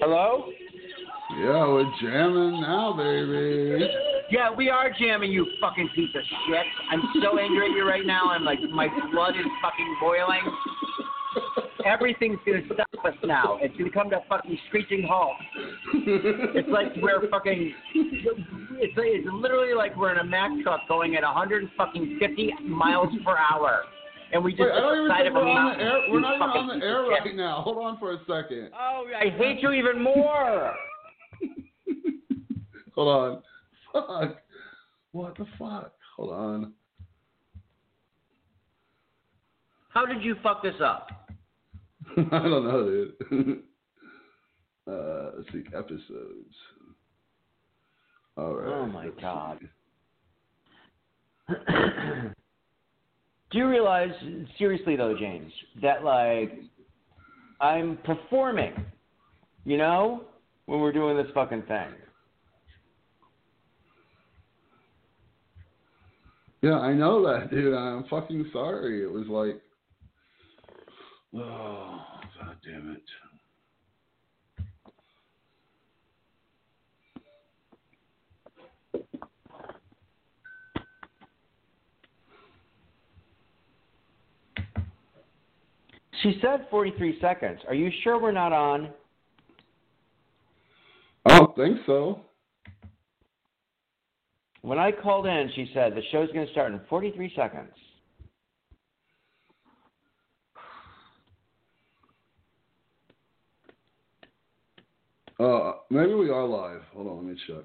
Hello? Yeah, we're jamming now, baby. Yeah, we are jamming, you fucking piece of shit. I'm so angry at you right now. I'm like, my blood is fucking boiling. Everything's gonna stop us now. It's gonna come to a fucking screeching halt. It's like we're fucking. It's, like it's literally like we're in a Mack truck going at 150 miles per hour, and we just Wait, I don't even think we're on the air. We're not even on the air right now. Hold on for a second. Oh, I hate you even more. Hold on. Fuck. What the fuck? Hold on. How did you fuck this up? I don't know, dude. uh, let's see. Episodes. All right. Oh, my God. Do you realize, seriously though, James, that like I'm performing, you know, when we're doing this fucking thing? Yeah, I know that, dude. I'm fucking sorry. It was like, oh, god damn it. She said 43 seconds. Are you sure we're not on? I don't think so. When I called in, she said the show's going to start in 43 seconds. Uh, maybe we are live. Hold on, let me check.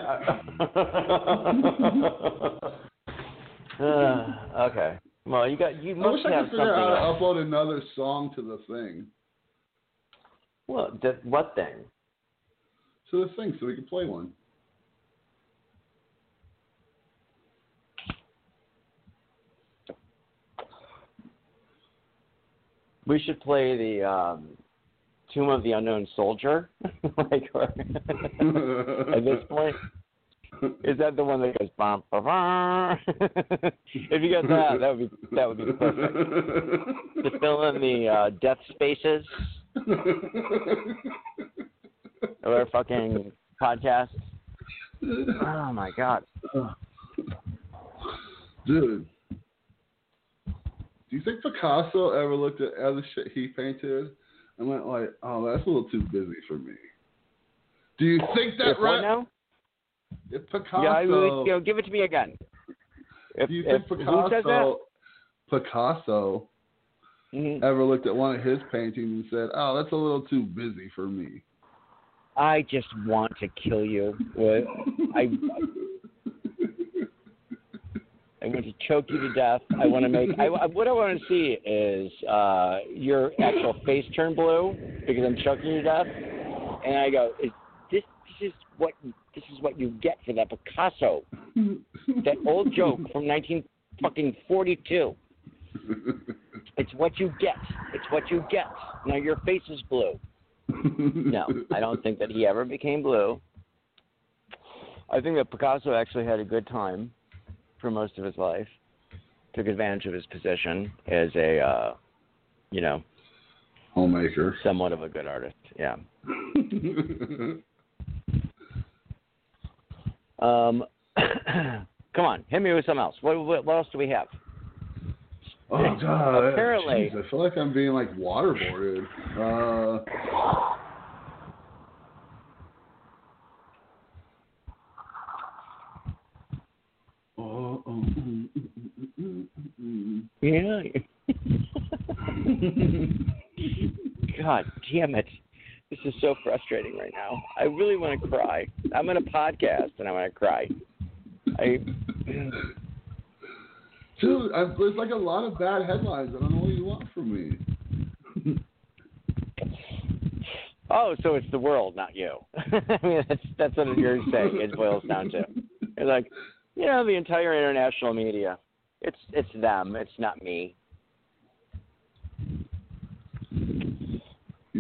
I- uh, okay. Well, you got you I must wish I have could figure something. out how else. to upload another song to the thing. Well, that, what thing? To the thing, so we can play one. We should play the um, Tomb of the Unknown Soldier, like at this point. Is that the one that goes bum, bum, bum? if you got that, that would be that would be perfect. To fill in the uh, death spaces of our fucking podcast. Oh my god. Dude. Do you think Picasso ever looked at other shit he painted and went like, "Oh, that's a little too busy for me"? Do you think that if right now? If Picasso, Yeah, I you know, give it to me again. If, do you if, think who says that? Picasso, Picasso Mhm. ever looked at one of his paintings and said, "Oh, that's a little too busy for me"? I just want to kill you. I I want to choke you to death. I want to make. I, what I want to see is uh, your actual face turn blue because I'm choking you to death, and I go, is this this is what this is what you get for that Picasso, that old joke from 19 fucking 42. It's what you get. It's what you get. Now your face is blue. No, I don't think that he ever became blue. I think that Picasso actually had a good time for most of his life. Took advantage of his position as a, uh, you know, Homemaker. somewhat of a good artist. Yeah. Um, come on, hit me with something else. What, what, what else do we have? oh God! Apparently- Jeez, I feel like I'm being like waterboarded. Uh, oh, oh, mm, mm, mm, mm, Yeah. God damn it. This is so frustrating right now. I really want to cry. I'm in a podcast and I want to cry. I Dude, I, there's like a lot of bad headlines. I don't know what you want from me. Oh, so it's the world, not you. I mean, that's that's what you're saying. It boils down to. You're like, you know, the entire international media. It's it's them. It's not me.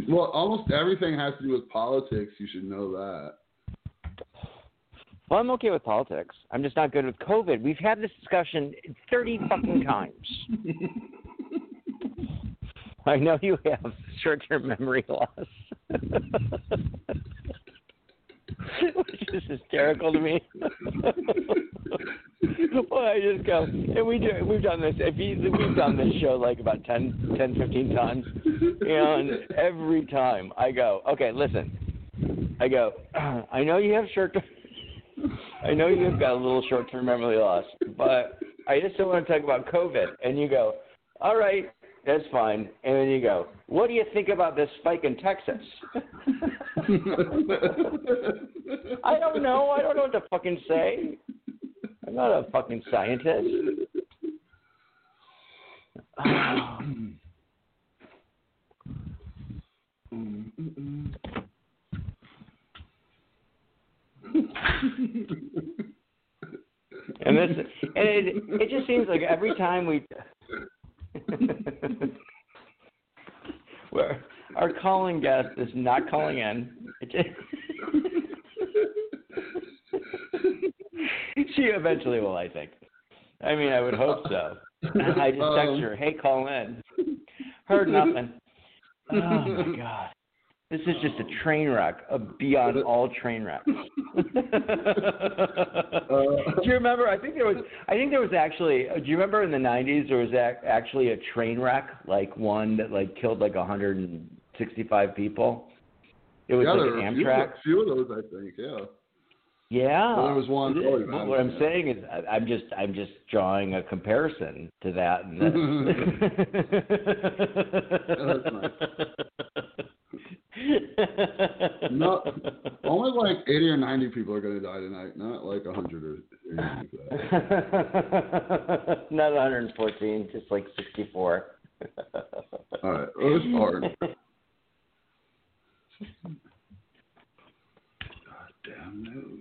Well, almost everything has to do with politics. You should know that. Well, I'm okay with politics. I'm just not good with COVID. We've had this discussion 30 fucking times. I know you have short-term memory loss, which is hysterical to me. well, I just go, and we do. We've done this. If you, we've done this show like about 10, 10, 15 times, and every time I go, okay, listen. I go, I know you have short. I know you've got a little short-term memory loss, but I just don't want to talk about COVID. And you go, all right, that's fine. And then you go, what do you think about this spike in Texas? I don't know. I don't know what to fucking say. I'm not a fucking scientist. And this, and it, it just seems like every time we, where our calling guest is not calling in. It just, she eventually will, I think. I mean, I would hope so. I just text um. her, "Hey, call in." Heard nothing. Oh my god. This is just a train wreck, a beyond all train wrecks. Uh. Do you remember? I think there was. I think there was actually. Uh, do you remember in the '90s there was ac- actually a train wreck, like one that like killed like 165 people. It was yeah, like were a few, Amtrak. a few of those, I think. Yeah. Yeah. Well, there was one- It yeah, what I'm yeah. saying is, I- I'm just, I'm just drawing a comparison to that. And this. No, only like 80 or 90 people are going to die tonight, not like 100 or anything like that. Not 114, just like 64. All right, it was hard. Goddamn news.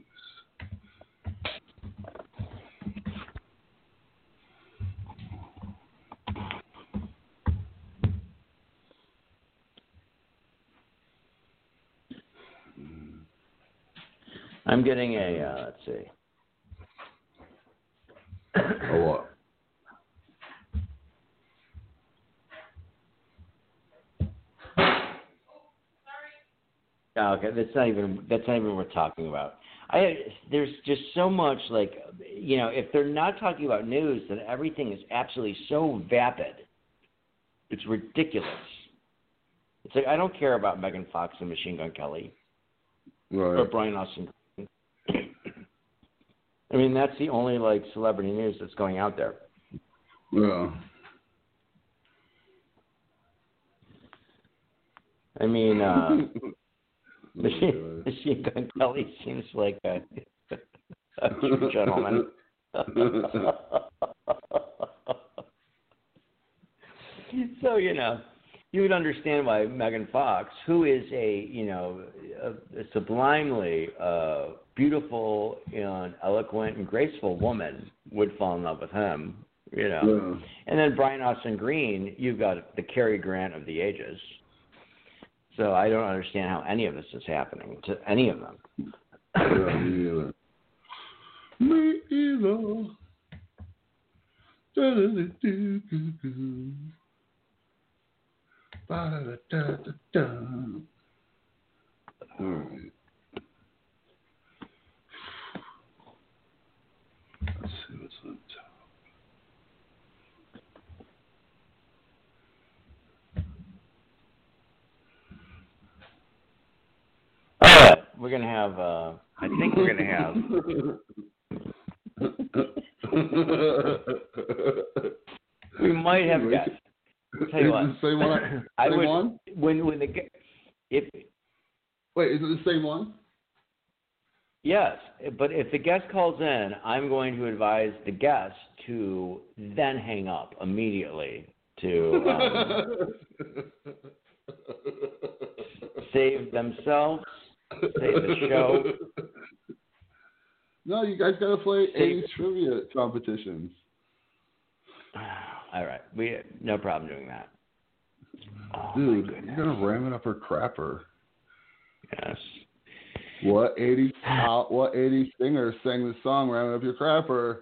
I'm getting a uh, let's see. A what? Oh, okay, that's not even that's not even worth talking about. I there's just so much like you know if they're not talking about news, then everything is absolutely so vapid. It's ridiculous. It's like I don't care about Megan Fox and Machine Gun Kelly right. or Brian Austin I mean, that's the only like celebrity news that's going out there. Yeah. I mean, uh, Machine, Machine Gun Kelly seems like a, a true gentleman. so you know, you would understand why Megan Fox, who is a you know a, a sublimely uh, beautiful and eloquent and graceful woman, would fall in love with him. You know, Yeah. and then Brian Austin Green, you've got the Cary Grant of the ages. So I don't understand how any of this is happening to any of them. Yeah, me either. Me either. Da-da-da-do-do-do. Ba-da-da-da-da-da. All right. Let's see what's on top. All right, we're gonna have. Uh, I think we're gonna have. We might have guests. Tell you Is what. the same one? I same would one? when when the if Wait, is it the same one? yes, but if the guest calls in, I'm going to advise the guest to then hang up immediately to um, save themselves. Save the show. No, you guys gotta play Save- 80s trivia competitions. All right, we no problem doing that. Oh Dude, you're gonna ram it up her crapper. Yes. What eighty? uh, what 80s singer sang the song "Ram It Up Your Crapper"?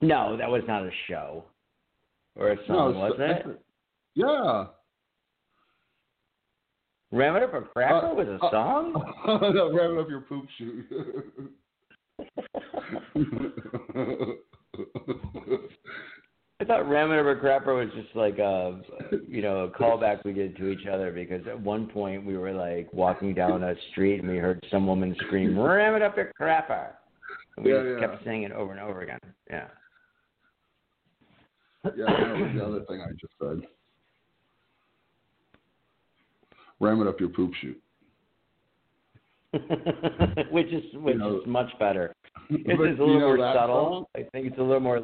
No, that was not a show or a song, no, was so- it? Yeah. Ram it up a cracker Uh, was a uh, song. no, ram it up your poop chute. I thought Ram It Up a Crapper was just like a, you know, a callback we did to each other because at one point we were like walking down a street and we heard some woman scream, Ram It Up Your Crapper. And we Yeah, just yeah. kept saying it over and over again. Yeah. yeah, that was the other thing I just said. Ram it up your poop chute. which is which know- is much better. This is a little more subtle. song? I think it's a little more.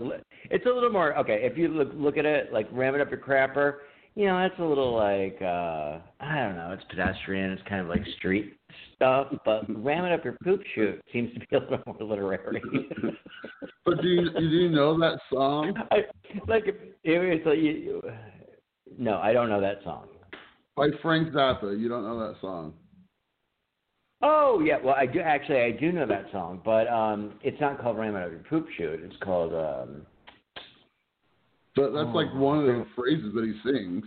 It's a little more okay. If you look look at it like ram it up your crapper, you know that's a little like uh I don't know. It's pedestrian. It's kind of like street stuff. But ram it up your poop chute seems to be a little more literary. But do you, do you know that song I, like if, if it's like you, you, no, I don't know that song. by Frank Zappa? You don't know that song. Oh yeah, well I do actually I do know that song, but um it's not called Ram It Up Your Poop Shoot." It's called um But that's like Oh. one of the phrases that he sings.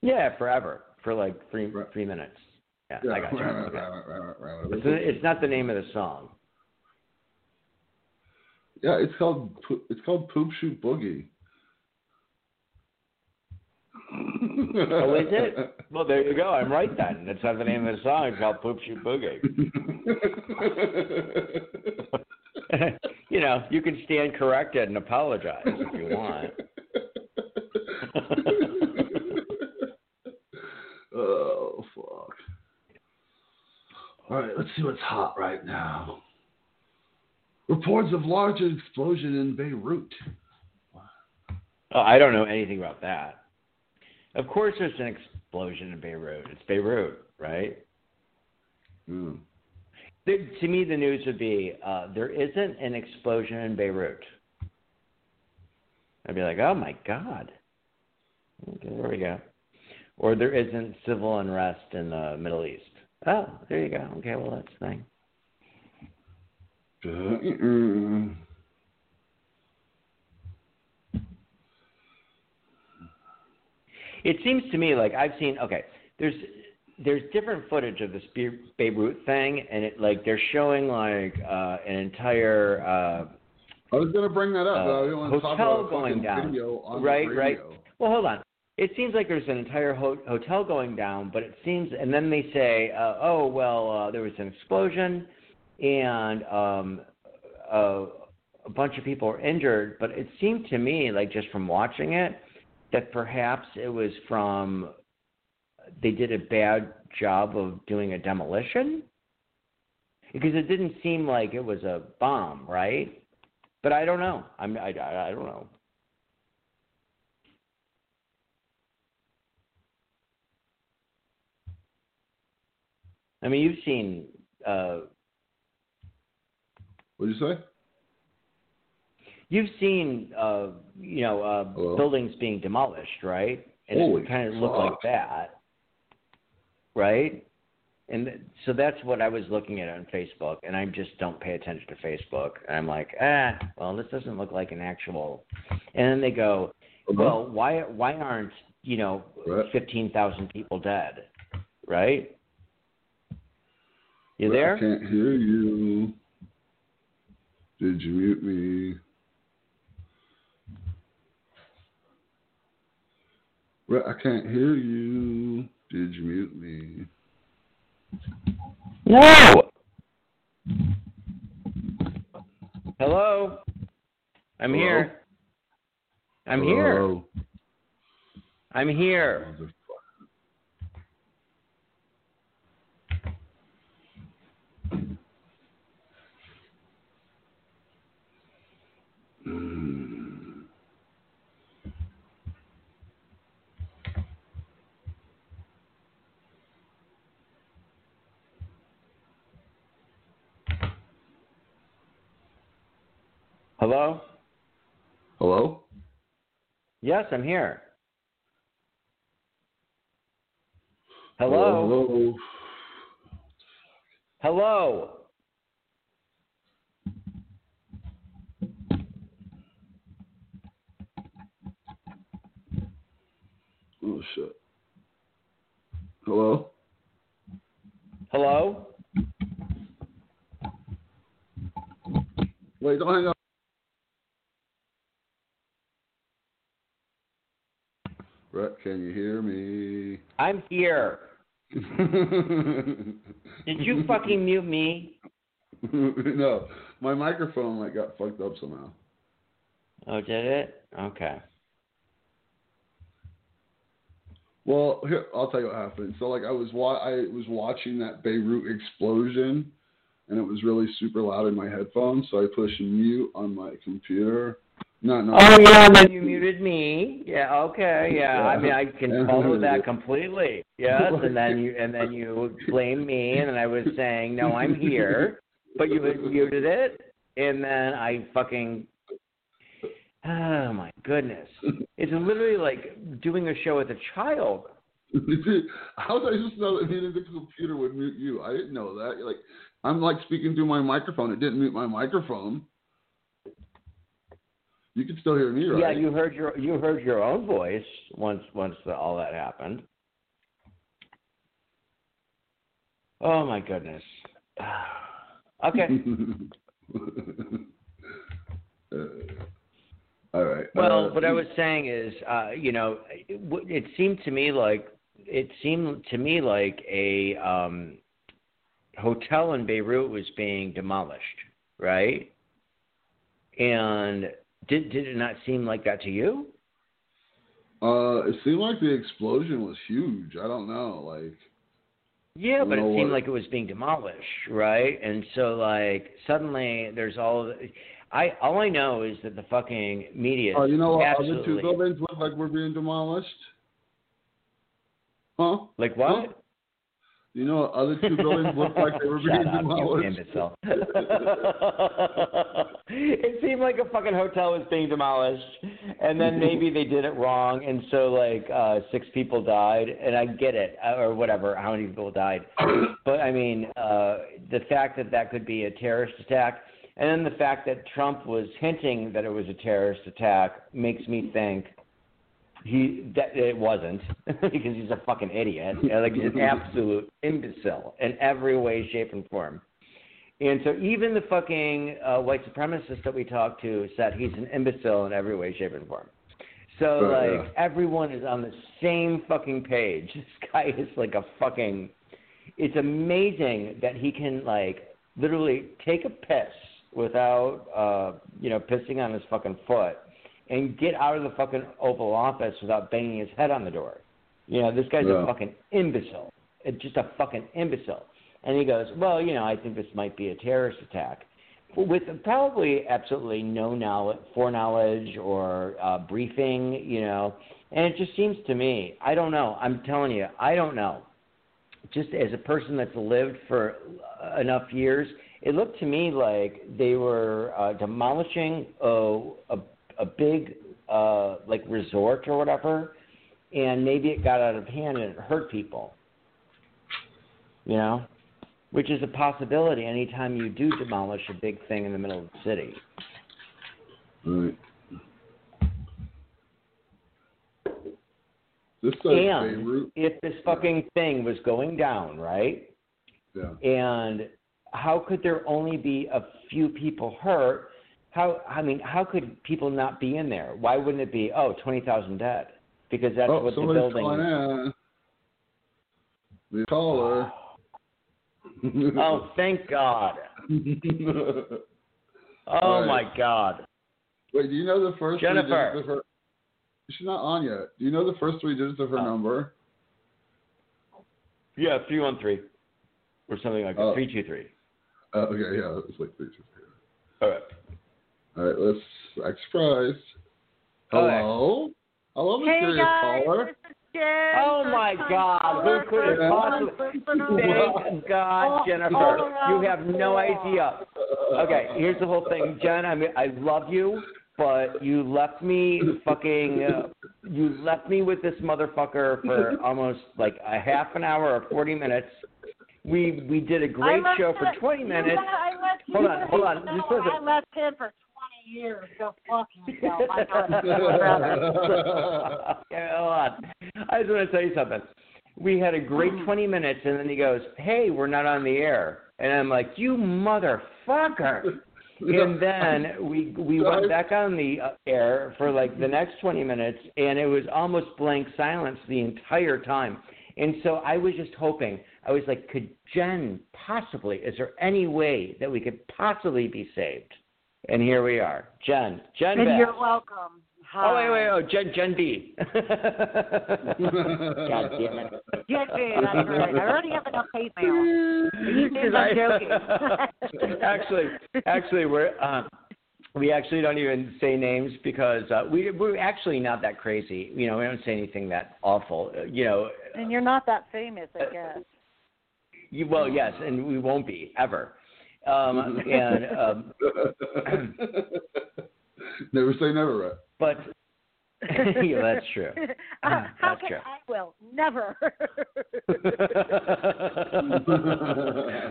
Yeah, forever for like three three minutes. Yeah, Yeah, I got you. Okay. ram it, ram it. It's, it's not the name of the song. Yeah, it's called it's called Poop Shoot Boogie. Oh, is it? Well, there you go. I'm right then. That's not the name of the song. It's called Poop Shoot Boogie. you know, you can stand corrected and apologize if you want. oh fuck! All right, let's see what's hot right now. Reports of large explosion in Beirut. Oh, I don't know anything about that. Of course, there's an explosion in Beirut. It's Beirut, right? Hmm. The, to me, the news would be uh, there isn't an explosion in Beirut. I'd be like, oh my god. Okay, there we go. Or there isn't civil unrest in the Middle East. Oh, there you go. Okay, well that's the thing. It seems to me like I've seen. Okay, there's there's different footage of this Be- Beirut thing, and it like they're showing like uh, an entire uh, I was gonna bring that up, uh, but I didn't want to talk hotel going down. Right, right. Well, hold on. It seems like there's an entire ho- hotel going down, but it seems, and then they say, uh, "Oh, well, uh, there was an explosion, and um, uh, a bunch of people were injured." But it seemed to me, like just from watching it, that perhaps it was from they did a bad job of doing a demolition because it didn't seem like it was a bomb, right? But I don't know. I'm I, I, don't know. I mean, you've seen uh, what did you say? You've seen uh, you know uh, Hello? buildings being demolished, right? And Holy it kind of looked like that, right? And th- so that's what I was looking at on Facebook, and I just don't pay attention to Facebook. And I'm like, ah, well, this doesn't look like an actual. And then they go, well, why why aren't you know Right. fifteen thousand people dead, right? You I there? I can't hear you. Did you mute me? Right, I can't hear you. Did you mute me? No. Hello. I'm Hello? here. I'm here. I'm here. Mm. Hello. Hello? Yes, I'm here. Hello. Hello? Hello. Oh shit. Hello? Hello. Wait, don't hang up. Can you hear me? I'm here. Did you fucking mute me? no, my microphone like got fucked up somehow. Oh, did it? Okay. Well, here, I'll tell you what happened. So like I was wa- I was watching that Beirut explosion, and it was really super loud in my headphones. So I pushed mute on my computer. No, no. Oh yeah, and then you muted me. Yeah, okay, yeah. I mean, I can follow that completely. Yes, and then you and then you blame me, and then I was saying, no, I'm here, but you muted it, and then I fucking. Oh my goodness! It's literally like doing a show with a child. How did I just know that the computer would mute you? I didn't know that. Like I'm like speaking through my microphone. It didn't mute my microphone. You can still hear me, right? Yeah, you heard your you heard your own voice once once the, all that happened. Oh my goodness. okay. Uh, all right. Well, uh, what I was saying is, uh, you know, it, it seemed to me like it seemed to me like a um, hotel in Beirut was being demolished, right? And did did it not seem like that to you? Uh, it seemed like the explosion was huge. I don't know, like. Yeah, but it seemed what- like it was being demolished, right? And so like suddenly there's all the, I all I know is that the fucking media Oh, you know what? Other two buildings look like we're being demolished. Huh? like what? Huh? You know? Other two buildings look like they were being Shut up, you demolished. it seemed like a fucking hotel was being demolished, and then maybe they did it wrong, and so like uh six people died, and I get it, uh, or whatever, how many people died. But I mean, uh the fact that that could be a terrorist attack, and then the fact that Trump was hinting that it was a terrorist attack makes me think, he that it wasn't because he's a fucking idiot. Like he's an absolute imbecile in every way, shape, and form. And so even the fucking uh, white supremacist that we talked to said he's an imbecile in every way, shape, and form. So like everyone is on the same fucking page. This guy is like a fucking. It's amazing that he can like literally take a piss without uh you know pissing on his fucking foot and get out of the fucking Oval Office without banging his head on the door. You know, this guy's Yeah. a fucking imbecile. It's just a fucking imbecile. And he goes, well, you know, I think this might be a terrorist attack. With probably absolutely no knowledge, foreknowledge or uh, briefing, you know. And it just seems to me, I don't know. I'm telling you, I don't know. Just as a person that's lived for uh, enough years, it looked to me like they were uh, demolishing a, a a big uh like resort or whatever and maybe it got out of hand and it hurt people you know which is a possibility anytime you do demolish a big thing in the middle of the city Right. This and Beirut. if this fucking thing was going down right Yeah. and how could there only be a few people hurt how i mean how could people not be in there why wouldn't it be oh twenty thousand dead because that's oh, what the building calling in. The caller. oh thank god Oh Right. my God, Wait, do you know the first Jennifer. three of her? She's not on yet. Do you know the first three digits of her Oh. number? yeah, three one three, or something like that. Oh. Three two three. Uh, okay, yeah, it's like three, two, three. All right. All right, let's act surprised. Okay. Hello? Hello, Hey mysterious guys, caller. this is Jen. Oh my God, who could have first-time possibly- Thank God, Oh, Jennifer. all around You have no idea. Okay, here's the whole thing, Jen. I mean, I love you, but you left me fucking. Uh, you left me with this motherfucker for almost like a half an hour or forty minutes. We we did a great show for twenty minutes. know, I left Hold on, hold on, just listen. I left him for 20 years. Go fuck yourself. I got you, yeah. I just want to tell you something. We had a great 20 minutes, and then he goes, "Hey, we're not on the air," and I'm like, "You motherfucker!" And then we we went back on the uh, air for like the next 20 minutes, and it was almost blank silence the entire time. And so I was just hoping. I was like, could Jen possibly? Is there any way that we could possibly be saved? And here we are, Jen. Jen. And Bass. you're welcome. Hi. Oh wait, wait, oh Jen, Jen B. God damn it. Jen B, that's right. I already have enough hate mail. You think I'm joking. actually, actually, we're uh, we actually don't even say names because uh, we we're actually not that crazy. You know, we don't say anything that awful. Uh, You know, And you're not that famous, I guess. you, well, yes, and we won't be ever. Um, and um, never say never, right? but yeah, that's true. Uh, how can true. I will never.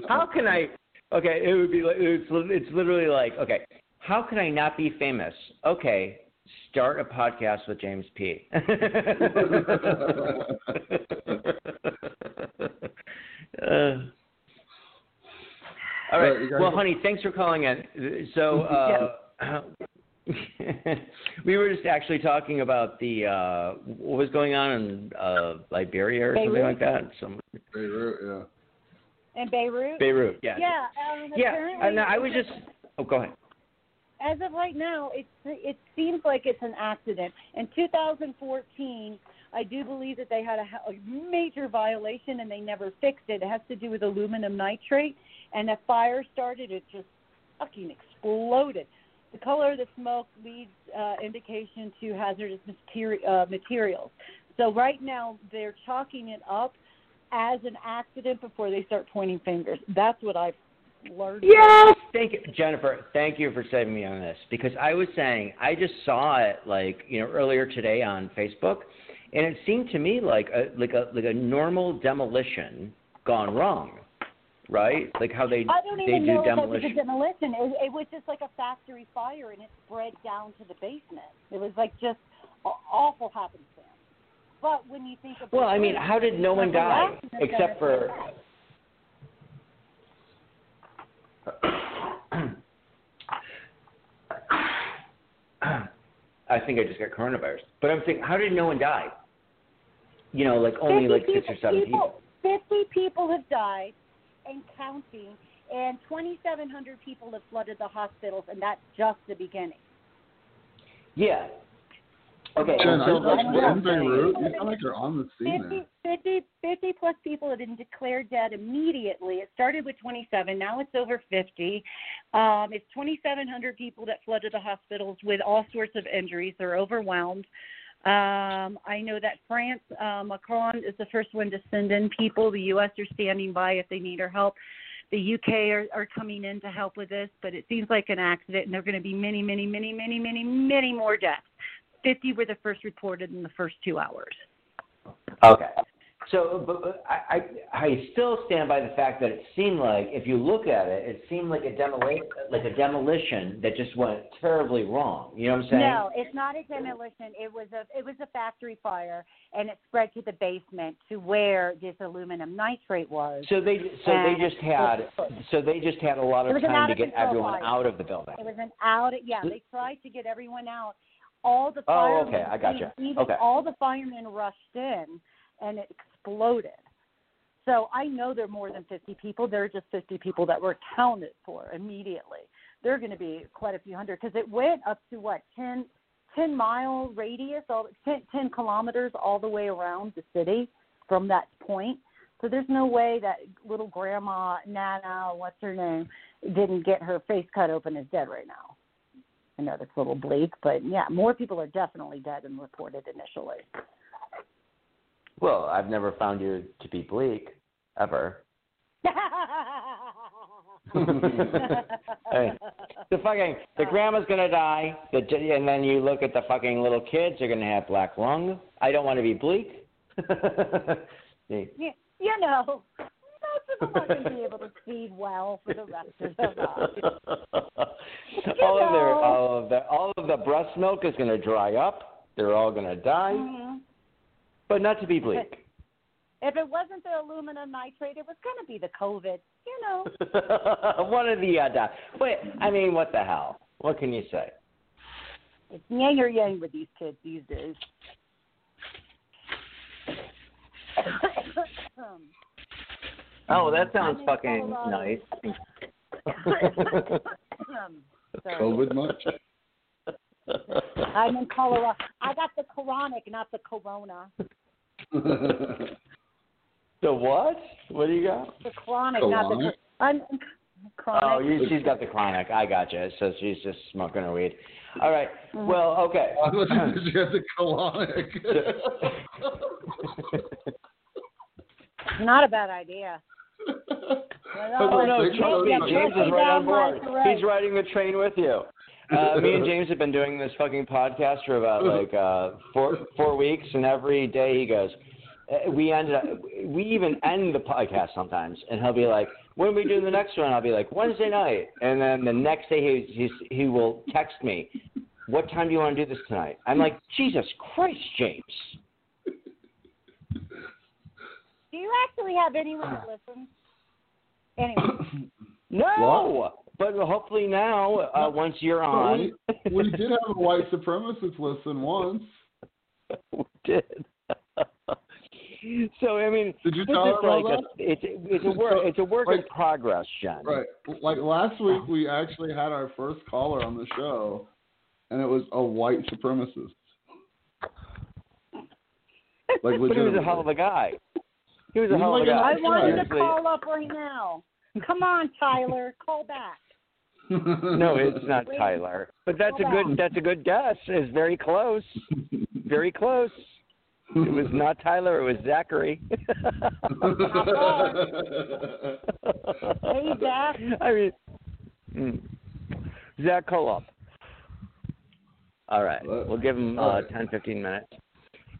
how can I? Okay, it would be like it's it's literally like okay, how can I not be famous? Okay, start a podcast with James P. Uh, all Right, right. you guys- Well, honey, thanks for calling in. So, uh, we were just actually talking about the uh, what was going on in uh, Liberia or something like that. Some Beirut, yeah. In Beirut? Beirut, yeah. Yeah. Um, Yeah, and I was just. Oh, go ahead. as of right now, it it seems like it's an accident. In 2014, I do believe that they had a, a major violation and they never fixed it. It has to do with aluminum nitrate, and a fire started. It just fucking exploded. The color of the smoke leads uh, indication to hazardous materi- uh, materials. So right now they're chalking it up as an accident before they start pointing fingers. That's what I've learned. Yes. Thank you, Jennifer. Thank you for saving me on this because I was saying I just saw it like you know earlier today on Facebook, and it seemed to me like a like a like a normal demolition gone wrong, right? Like how they I don't they even do know if demolition. it was a demolition. It, it was just like a factory fire, and it spread down to the basement. It was like just a- awful happenstance. But when you think of Well, I mean, how did no one die except for? I think I just got coronavirus. But I'm thinking, how did no one die? You know, like only 50 like six or seven people. Fifty people have died, and counting, and 2,700 people have flooded the hospitals, and that's just the beginning. Yeah. Okay. Jen, so that's I'm in Beirut? You sound like you're on the scene 50, there. 50, 50 plus people have been declared dead immediately. It started with 27. Now it's over 50. Um, it's 2,700 people that flooded the hospitals with all sorts of injuries. They're overwhelmed. Um, I know that France, uh, Macron is the first one to send in people. The U.S. are standing by if they need our help. The UK are, are coming in to help with this, but it seems like an accident, and there are going to be many, many, many, many, many, many more deaths. 50 were the first reported in the first two hours. Okay. So, but but I, I I still stand by the fact that it seemed like, if you look at it, it seemed like a demolition, like a demolition that just went terribly wrong. You know what I'm saying? No, it's not a demolition. It was a it was a factory fire, and it spread to the basement to where this aluminum nitrate was. So they so they just had so they just had a lot of time to get everyone fire. out of the building. It was an out. Yeah, they tried to get everyone out. All the Oh, firemen, okay, I gotcha. even Okay. all the firemen rushed in, and it exploded. So I know there are more than 50 people. There are just 50 people that were counted for immediately. There are going to be quite a few hundred because it went up to what 10, 10 mile radius, all 10, 10 kilometers all the way around the city from that point. So there's no way that little grandma Nana, what's her name, didn't get her face cut open is dead right now. I know that's a little bleak, but yeah, more people are definitely dead than reported initially. Well, I've never found you to be bleak ever. Hey, The fucking the grandma's gonna die, the, and then you look at the fucking little kids. They're gonna have black lung. I don't want to be bleak. You know, aren't going to be able to feed well for the rest of lives. all of their all of the all of the breast milk is gonna dry up. They're all gonna die, Mhm. but not to be bleak. If it wasn't the aluminum nitrate, it was going to be the COVID. You know, One of the other. Wait, I mean, what the hell? What can you say? it's yang or yang with these kids these days. Oh, that sounds I'm in fucking nice. um. COVID much? I'm in Colorado. I got the chronic, not the corona. the what? What do you got? The chronic, not the. Colonic? I'm chronic. Oh, you, she's got the chronic. I gotcha. So she's just smoking her weed. All right. Mhm. Well, okay. I thought you said you had the colonic. Not a bad idea. Oh no, Big trust me, James is right on board. He's riding the train with you. Uh, me and James have been doing this fucking podcast for about like uh, four four weeks, and every day he goes. uh, We end up, we even end the podcast sometimes, and he'll be like, "When are we doing the next one?" I'll be like, "Wednesday night," and then the next day he he's, he will text me, "What time do you want to do this tonight?" I'm like, "Jesus Christ, James." Do you actually have anyone that listens? Anyway, No, but hopefully now, uh, once you're on, we, we did have a white supremacist listen once. we did. so I mean, Did you this tell is her all like a, that? it's it's a work it's a work in progress, Jen. Right. Like last week, we actually had our first caller on the show, and it was a white supremacist. Like but he was a hell of a guy. He was a hell of a guy. I want him to call up right now. Come on, Tyler, call back. No, it's not Wait. Tyler. But that's a Hold on. good that's a good guess. It's very close. Very close. It was not Tyler. It was Zachary. Hey, Zach. I mean, mm. Zach, call up. All right, we'll give him all uh, 10, 15 minutes.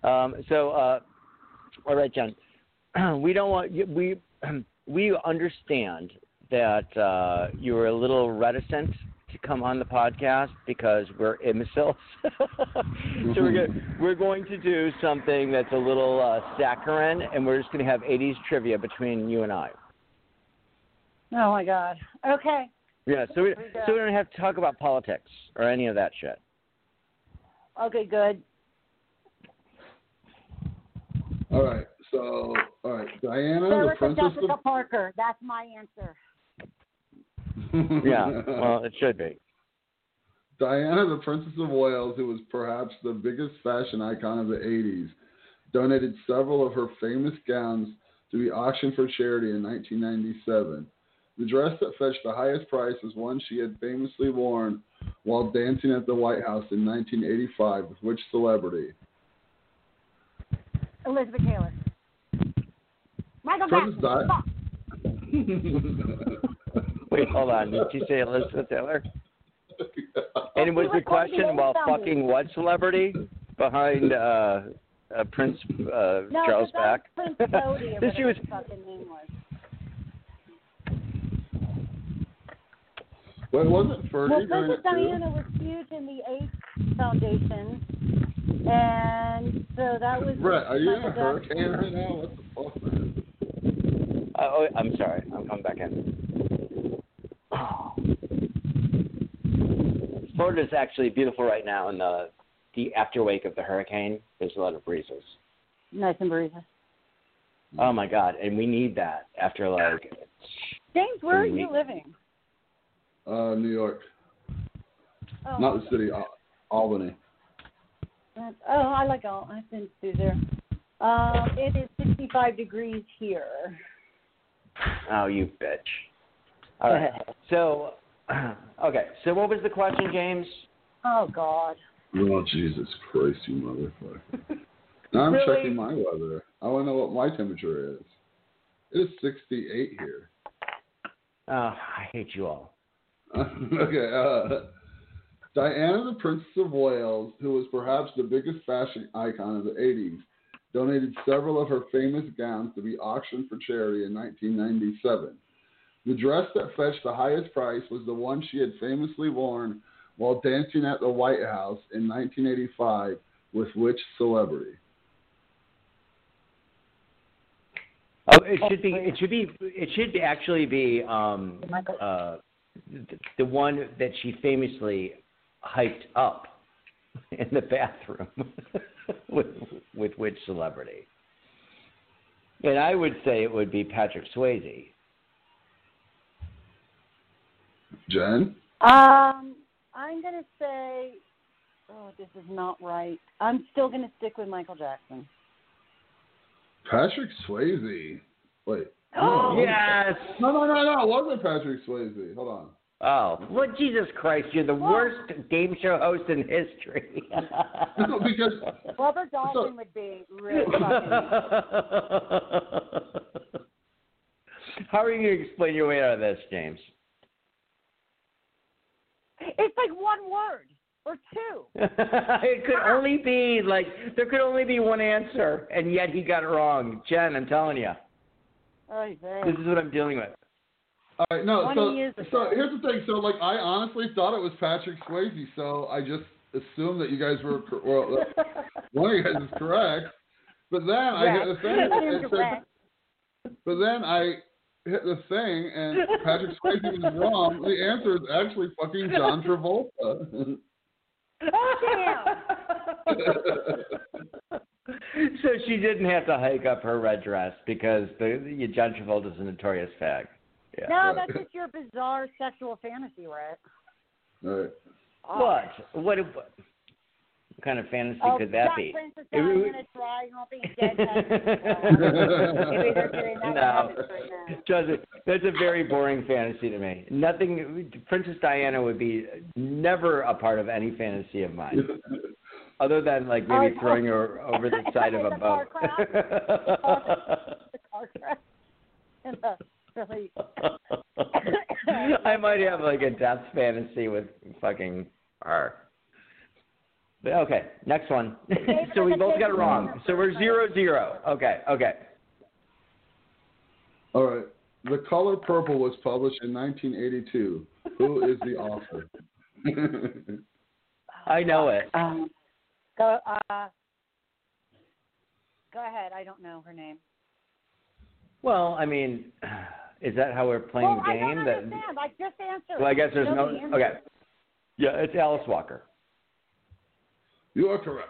Um, so, uh, all right, Jen. We don't want we we understand that uh, you were a little reticent to to come on the podcast because we're imbeciles. so we're gonna, we're going to do something that's a little uh, saccharine, and we're just going to have 80s trivia between you and I. Oh my God. Okay. Yeah, so we, we so we don't have to talk about politics or any of that shit. Okay. Good. All right. So, all right. Diana, the Sarah princess Jessica Parker. That's my answer. Yeah, well, it should be. Diana, the Princess of Wales, who was perhaps the biggest fashion icon of the 80s, donated several of her famous gowns to be auctioned for charity in 1997. The dress that fetched the highest price was one she had famously worn while dancing at the White House in 1985 with which celebrity? Elizabeth Taylor. Michael Princess Jackson. Di- Fuck. Wait, hold on. Did you say Elizabeth Taylor? And was the question fucking while Elizabeth. fucking what celebrity behind uh, uh, Prince uh, No, Charles but Back? that was Prince Cody or This she was. his fucking name was. Wait, wasn't Fergie Well, Princess it? Diana was huge in the AIDS Foundation, and so that was. Rhett, are you in a hurricane right now? What the fuck, man? Uh, oh, I'm sorry. I'm coming back in. Florida is actually beautiful right now in the the afterwake of the hurricane. There's a lot of breezes. Nice and breezy. Oh my god, and we need that after like James, where are We- you living? Uh, New York, Oh, not the city, Al- Albany. that's- oh, I like Albany. I've been through there. Um, it is 65 degrees here. Oh you bitch. All right. So okay. So what was the question, James? Oh God. Oh, Jesus Christ, you motherfucker. now I'm Really? checking my weather. I want to know what my temperature is. It is 68 here. Oh, I hate you all. okay, uh, Diana, the Princess of Wales, who was perhaps the biggest fashion icon of the 80s, donated several of her famous gowns to be auctioned for charity in 1997. The dress that fetched the highest price was the one she had famously worn while dancing at the White House in 1985 with which celebrity? Oh, it should be. It should be. It should be actually be um, uh, the, the one that she famously hyped up in the bathroom with with which celebrity? And I would say it would be Patrick Swayze. Jen? Um, I'm gonna say. Oh, this is not right. I'm still gonna stick with Michael Jackson. Patrick Swayze. Wait. Oh, Yes. No, no, no, no. It wasn't Patrick Swayze. Hold on. Oh, well, Jesus Christ! You're the worst game show host in history. No, because Robert Dawson would be really. How are you going to explain your way out of this, James? It's like one word or two. it could ah! only be like there could only be one answer, and yet he got it wrong. Jen, I'm telling you, Oh, this is what I'm dealing with. All right, no. So, so here's the thing. So, like, I honestly thought it was Patrick Swayze. So I just assumed that you guys were well. one of you guys is correct. But then I hit the thing. and said- but then I hit the thing, and Patrick Swayze was wrong. The answer is actually fucking John Travolta. so she didn't have to hike up her red dress because the, the John Travolta's a notorious fag. Yeah. No, that's just your bizarre sexual fantasy, right? All right. What? What? What kind of fantasy Oh, could that Jack be? Princess It would- Diana try helping dead Maybe they're no, habit right That's a very boring fantasy to me. Nothing. Princess Diana would be never a part of any fantasy of mine, other than like maybe Oh, throwing her over the side of a The car boat. crash? The car crash. And the really. I might have like a death fantasy with fucking her. But okay, next one. so we both got it wrong. So we're zero zero. Okay, okay. All right. The Color Purple was published in 1982. Who is the author? I know it. Um, go. Uh, go ahead. I don't know her name. Well, I mean, is that how we're playing well, the game? I don't that understand. I just answered. well, I guess there's no. Nobody. Okay. Yeah, it's Alice Walker. you are correct.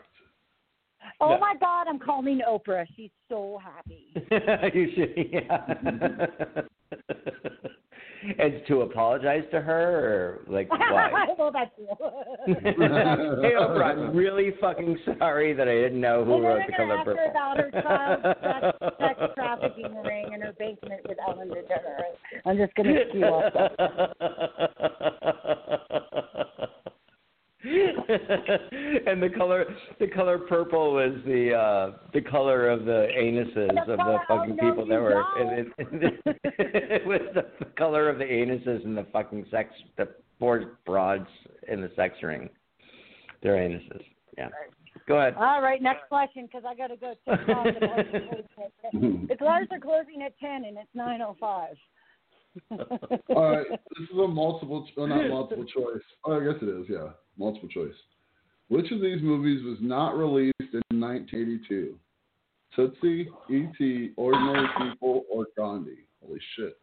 Oh Yeah. my God! I'm calling Oprah. She's so happy. you should, yeah. and to apologize to her, or like why? well, that's. hey Oprah, I'm really fucking sorry that I didn't know who and wrote the color purple. her about her child sex, sex trafficking ring in her basement with Ellen DeGeneres. I'm just gonna up that. and the color the color purple was the uh the color of the anuses The of the color- oh, fucking no, people you that were don't. it, it, it was the color of the anuses and the fucking sex the four broads in the sex ring their anuses yeah go ahead All right, next question because I gotta go check off the bars are closing at 10. Are closing at ten and it's nine oh five. All right, this is a multiple, oh, not multiple choice. Oh, I guess it is. Yeah, multiple choice. Which of these movies was not released in 1982? Tootsie, E.T., Ordinary People, or Gandhi? Holy shit,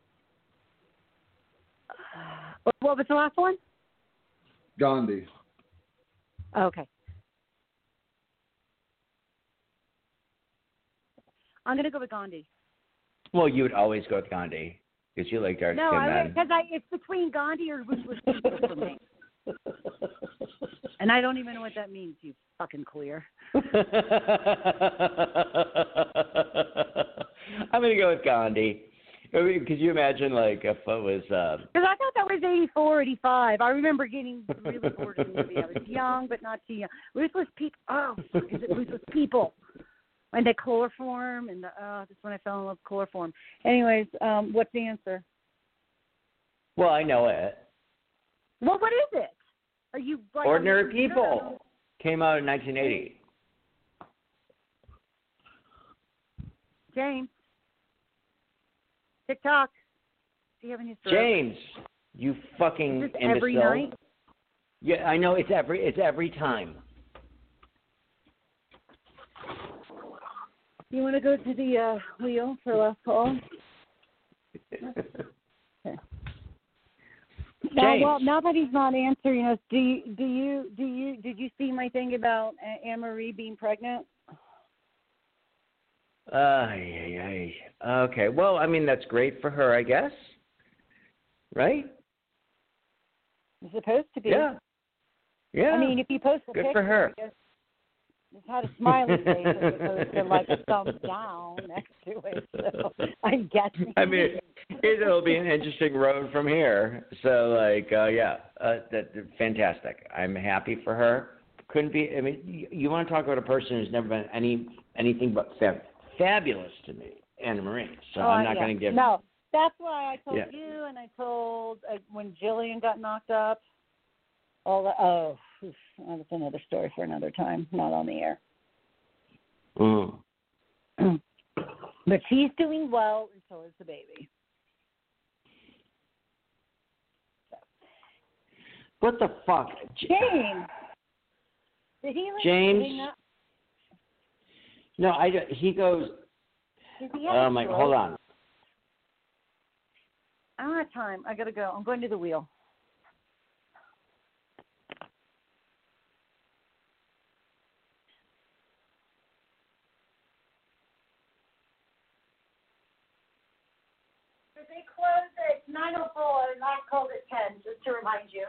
What what was the last one? Gandhi. Okay. I'm gonna go with Gandhi. well you would always go with Gandhi because you like dark No, skinned I men because it's between Gandhi or Ruthless People for me, and I don't even know what that means. You fucking queer. I'm gonna go with Gandhi. I mean, could you imagine, like, if it was, uh, Because I thought that was 84, 85. I remember getting really bored of the movie. I was young, but not too young. Ruthless People. Oh, is it Ruthless People? And the chloroform, and the oh, that's when I fell in love with chloroform. Anyways, um, what's the answer? well, I know it. Well, what is it? Are you like, Ordinary on the computer? People came out in 1980. James. TikTok. Do you have any stroke? James, you fucking imbecile. every night? Yeah, I know it's every it's every time. You want to go to the uh, wheel for last call? Now, well, now that he's not answering us, do you do you do you did you see my thing about uh, Anne Marie being pregnant? Ay, ay, ay. Okay. Well, I mean that's great for her, I guess. Right? It's supposed to be. Yeah. Yeah. I mean, if you post a Good picture, for her. I guess it's had a smiley face opposed to like a thumbs down next to it. So I'm guessing. I mean, it, it'll be an interesting road from here. So, like, uh, yeah, uh, that fantastic. I'm happy for her. Couldn't be. I mean, you, you want to talk about a person who's never been any anything but fab, fabulous to me, Anna Marie. So Oh, I'm not yeah. going to give. No, that's why I told Yeah. you, and I told uh, when Jillian got knocked up. All the oh, oof, that's another story for another time. Not on the air. Mm. but she's doing well, and so is the baby. What the fuck, James, did he? Like, James? No, I. He goes. He Oh a my. stroke? Hold on. I don't have time. I gotta go. I'm going to the wheel. was at 904, not at 10, just to remind you.